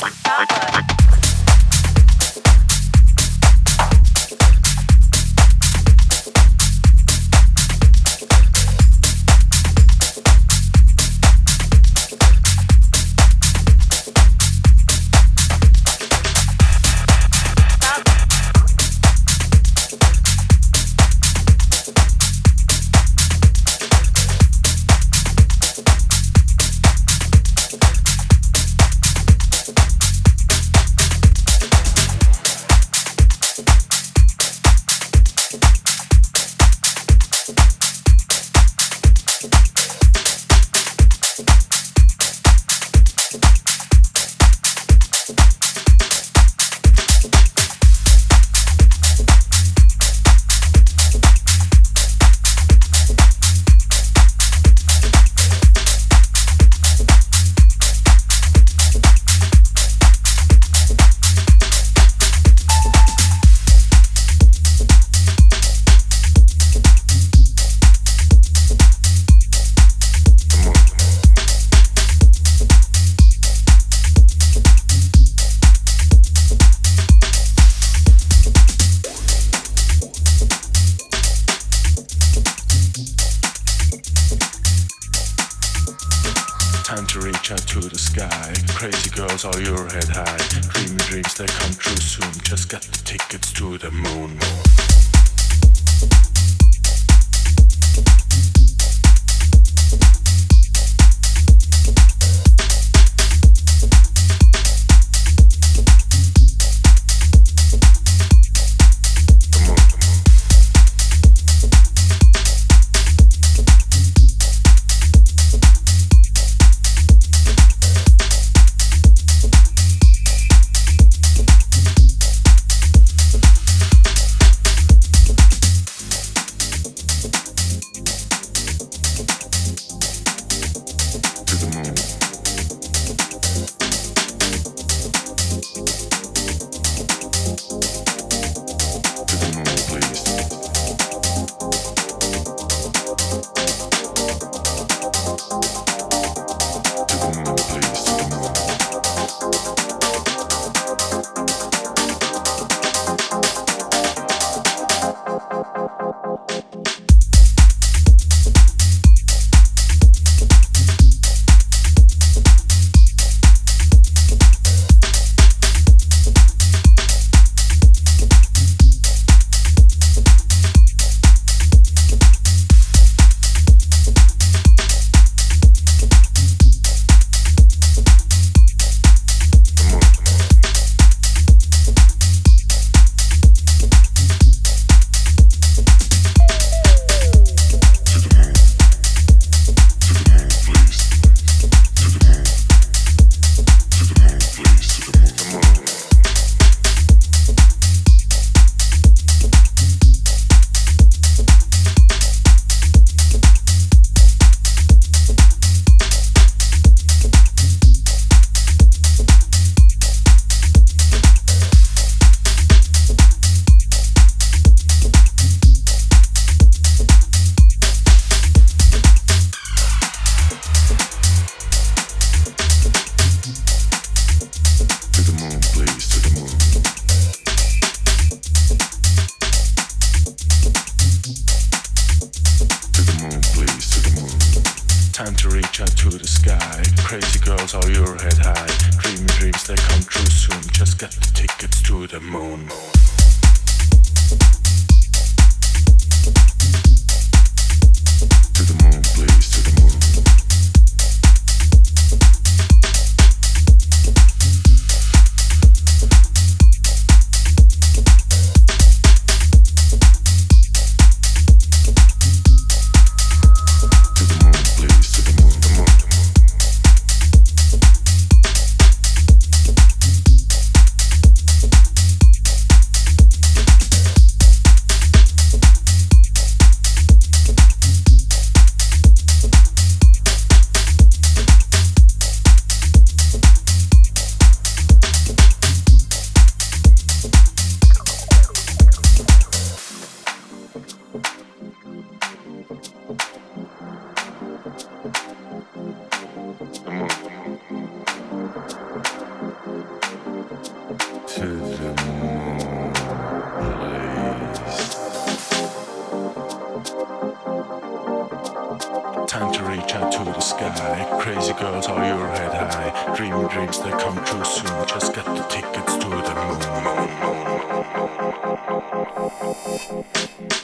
power. Time to reach out to the sky. Crazy girls, are your head high? Dream dreams that come true soon. Just get the tickets to the moon.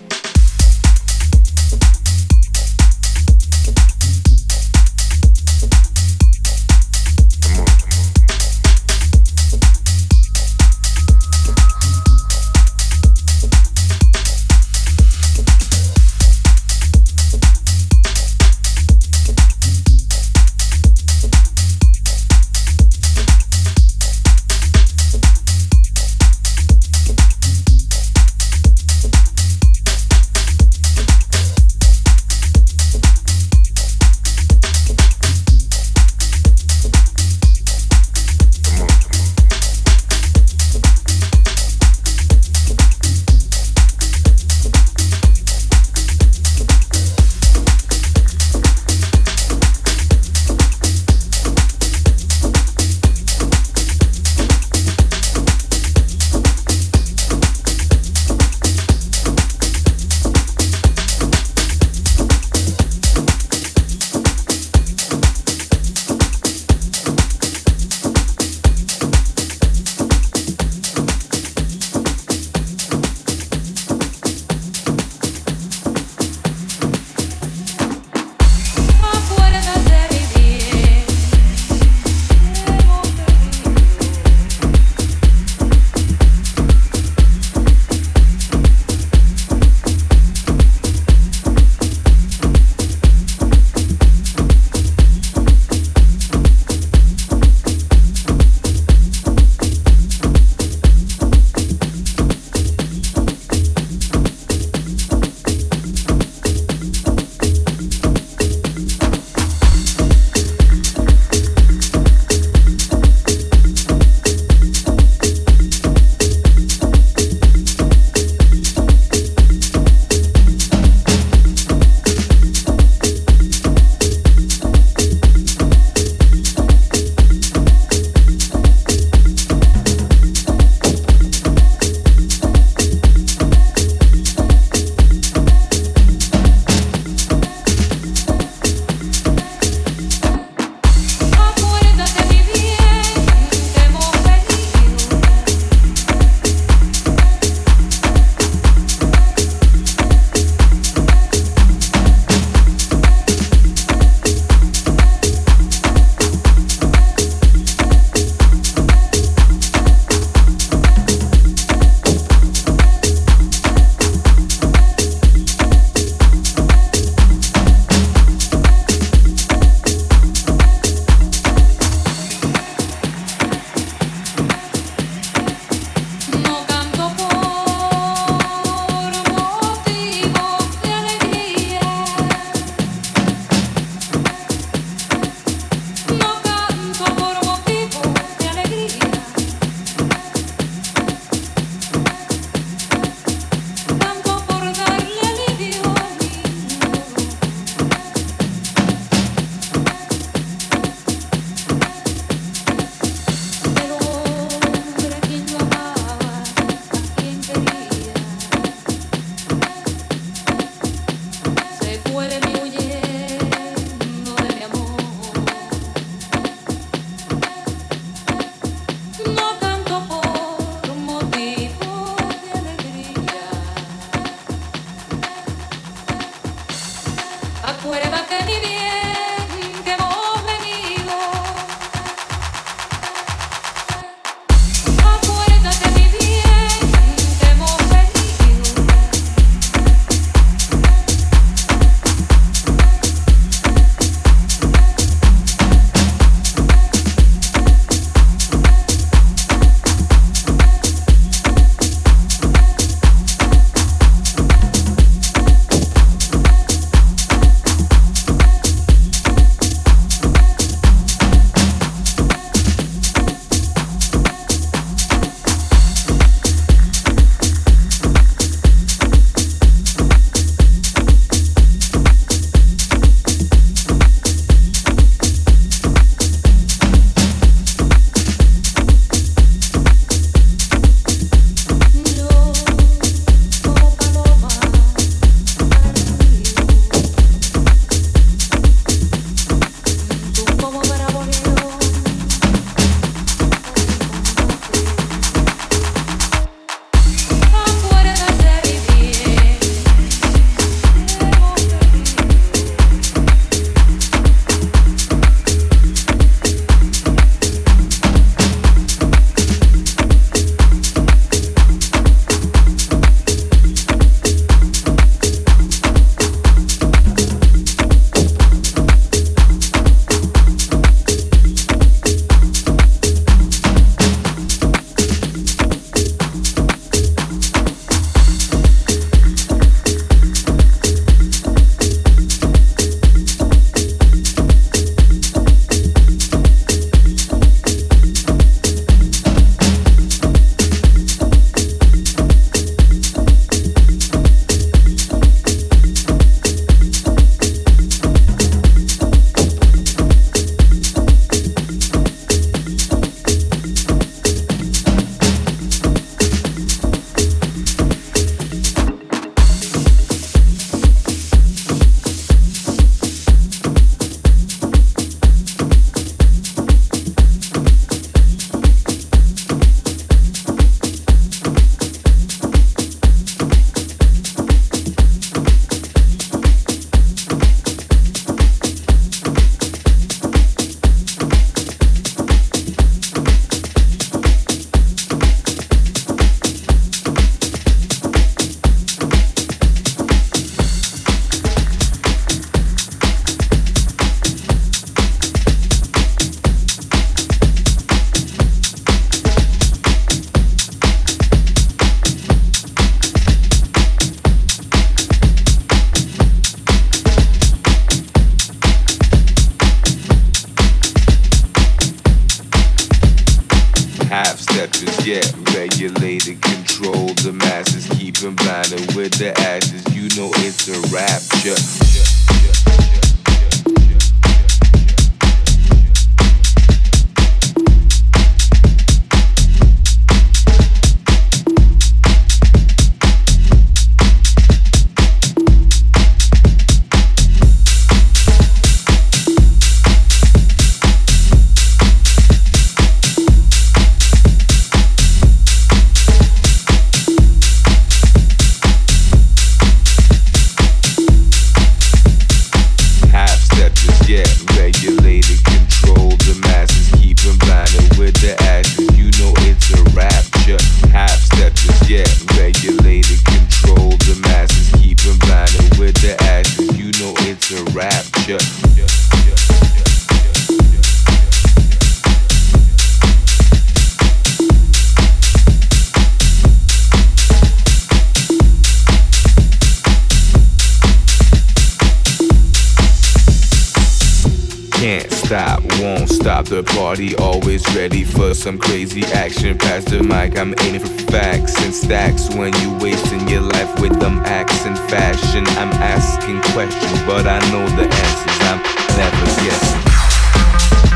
a party, always ready for some crazy action. Pastor the mic, I'm aiming for facts and stacks. When you wasting your life with them acts and fashion, I'm asking questions, but I know the answers. I'm never guessing.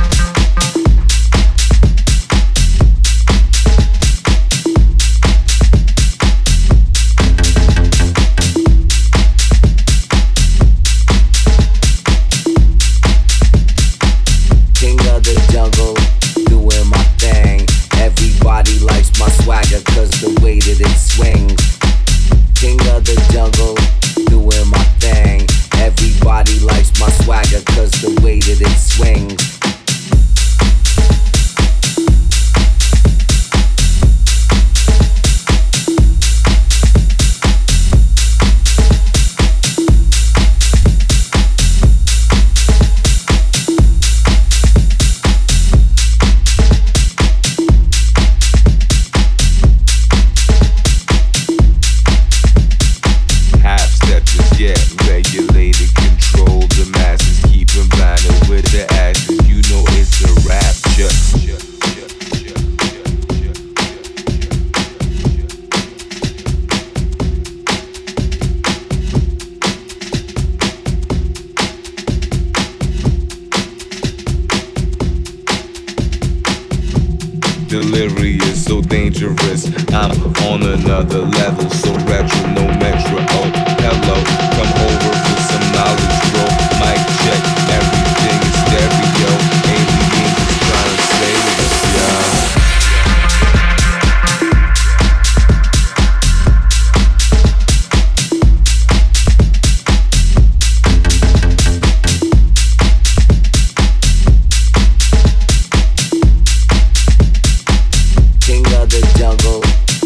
of the jungle,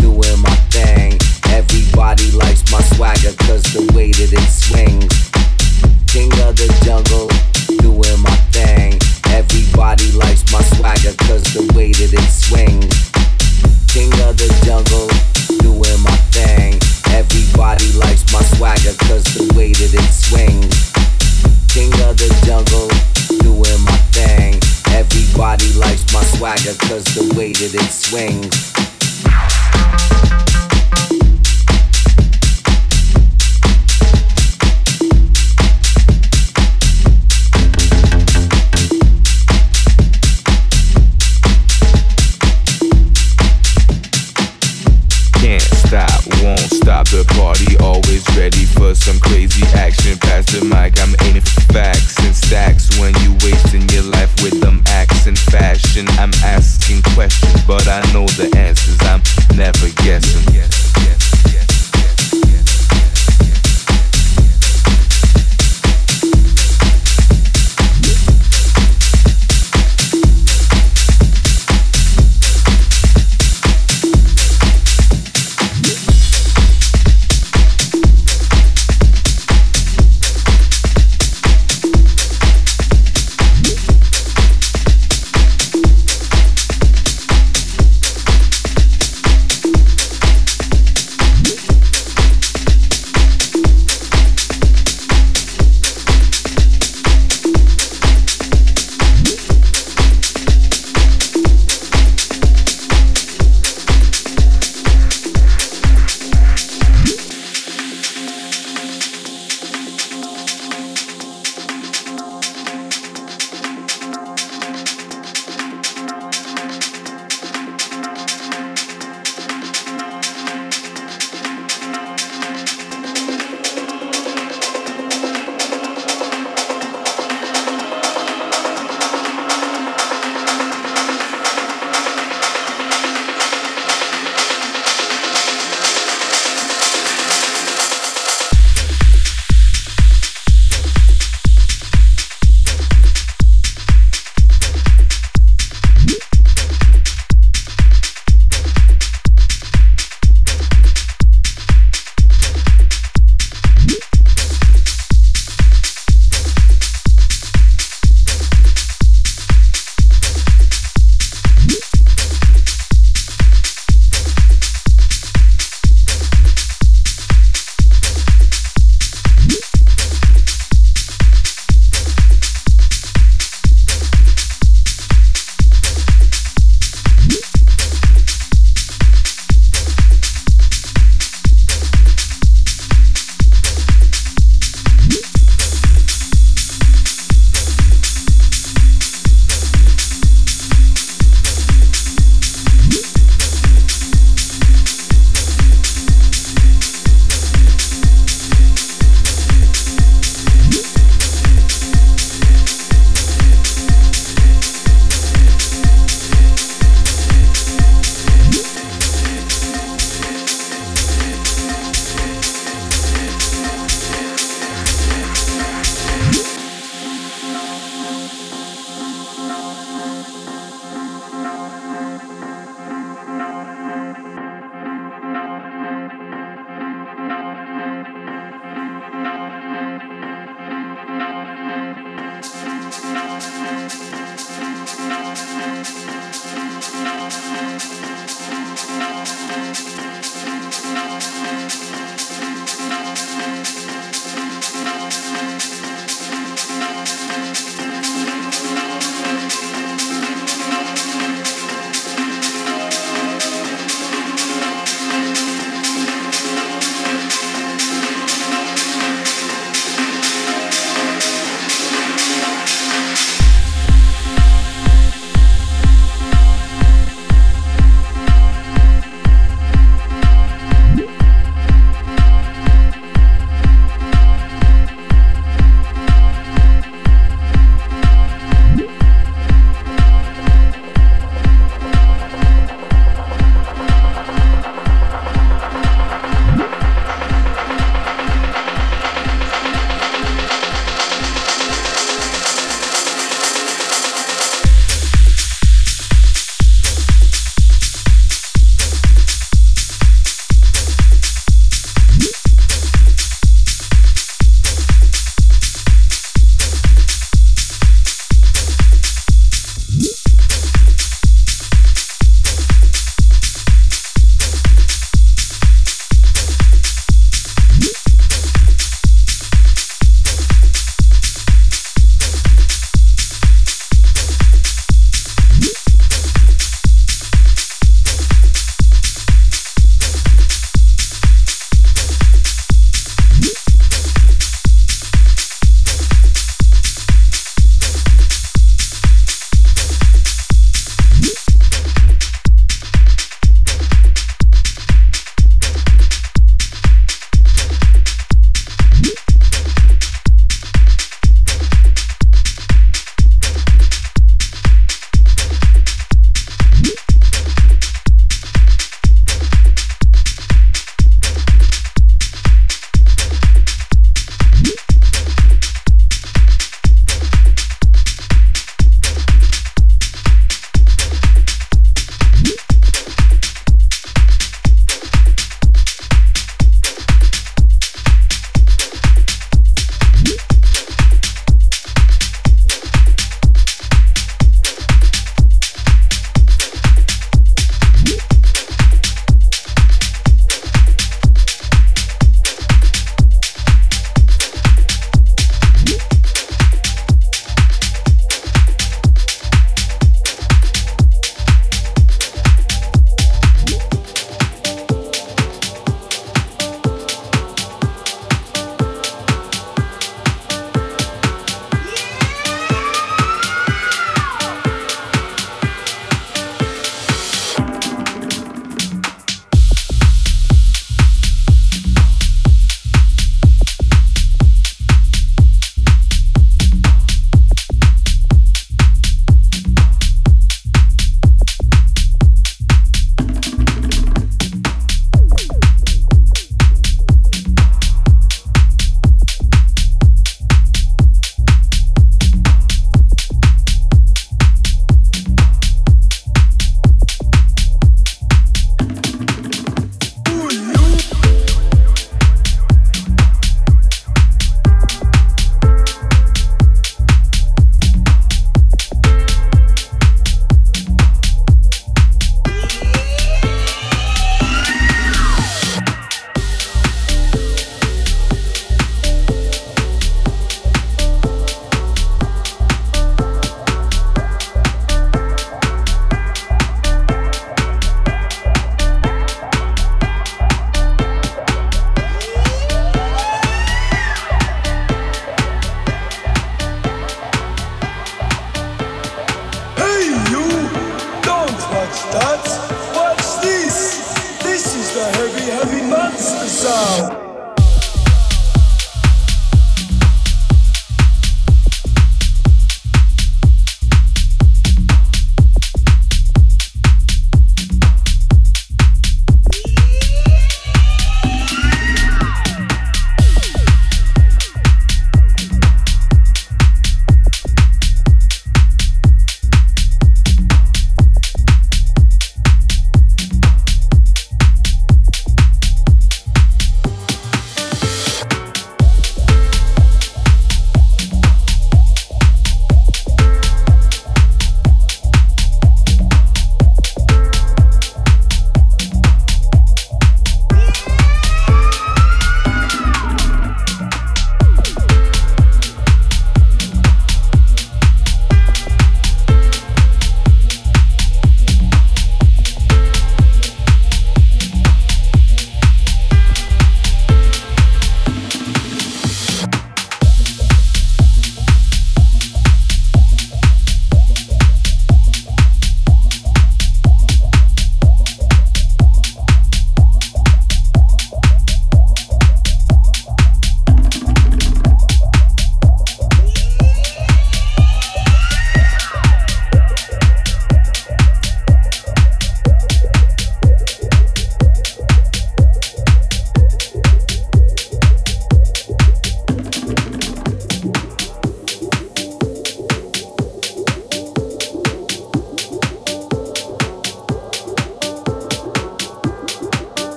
doing my thing. Everybody likes my swagger, cause the way that it swings. King of the jungle, doing my thing. Everybody likes my the way that it swings. King of the jungle, doing my thing. Everybody likes my the way that it swings. King of the jungle, doing my thing. Everybody likes my swagger cause the way that it swings. stop won't stop the party, always ready for some crazy action. Pass the mic, I'm question. I'm asking questions, but I know the answers. I'm never guessing.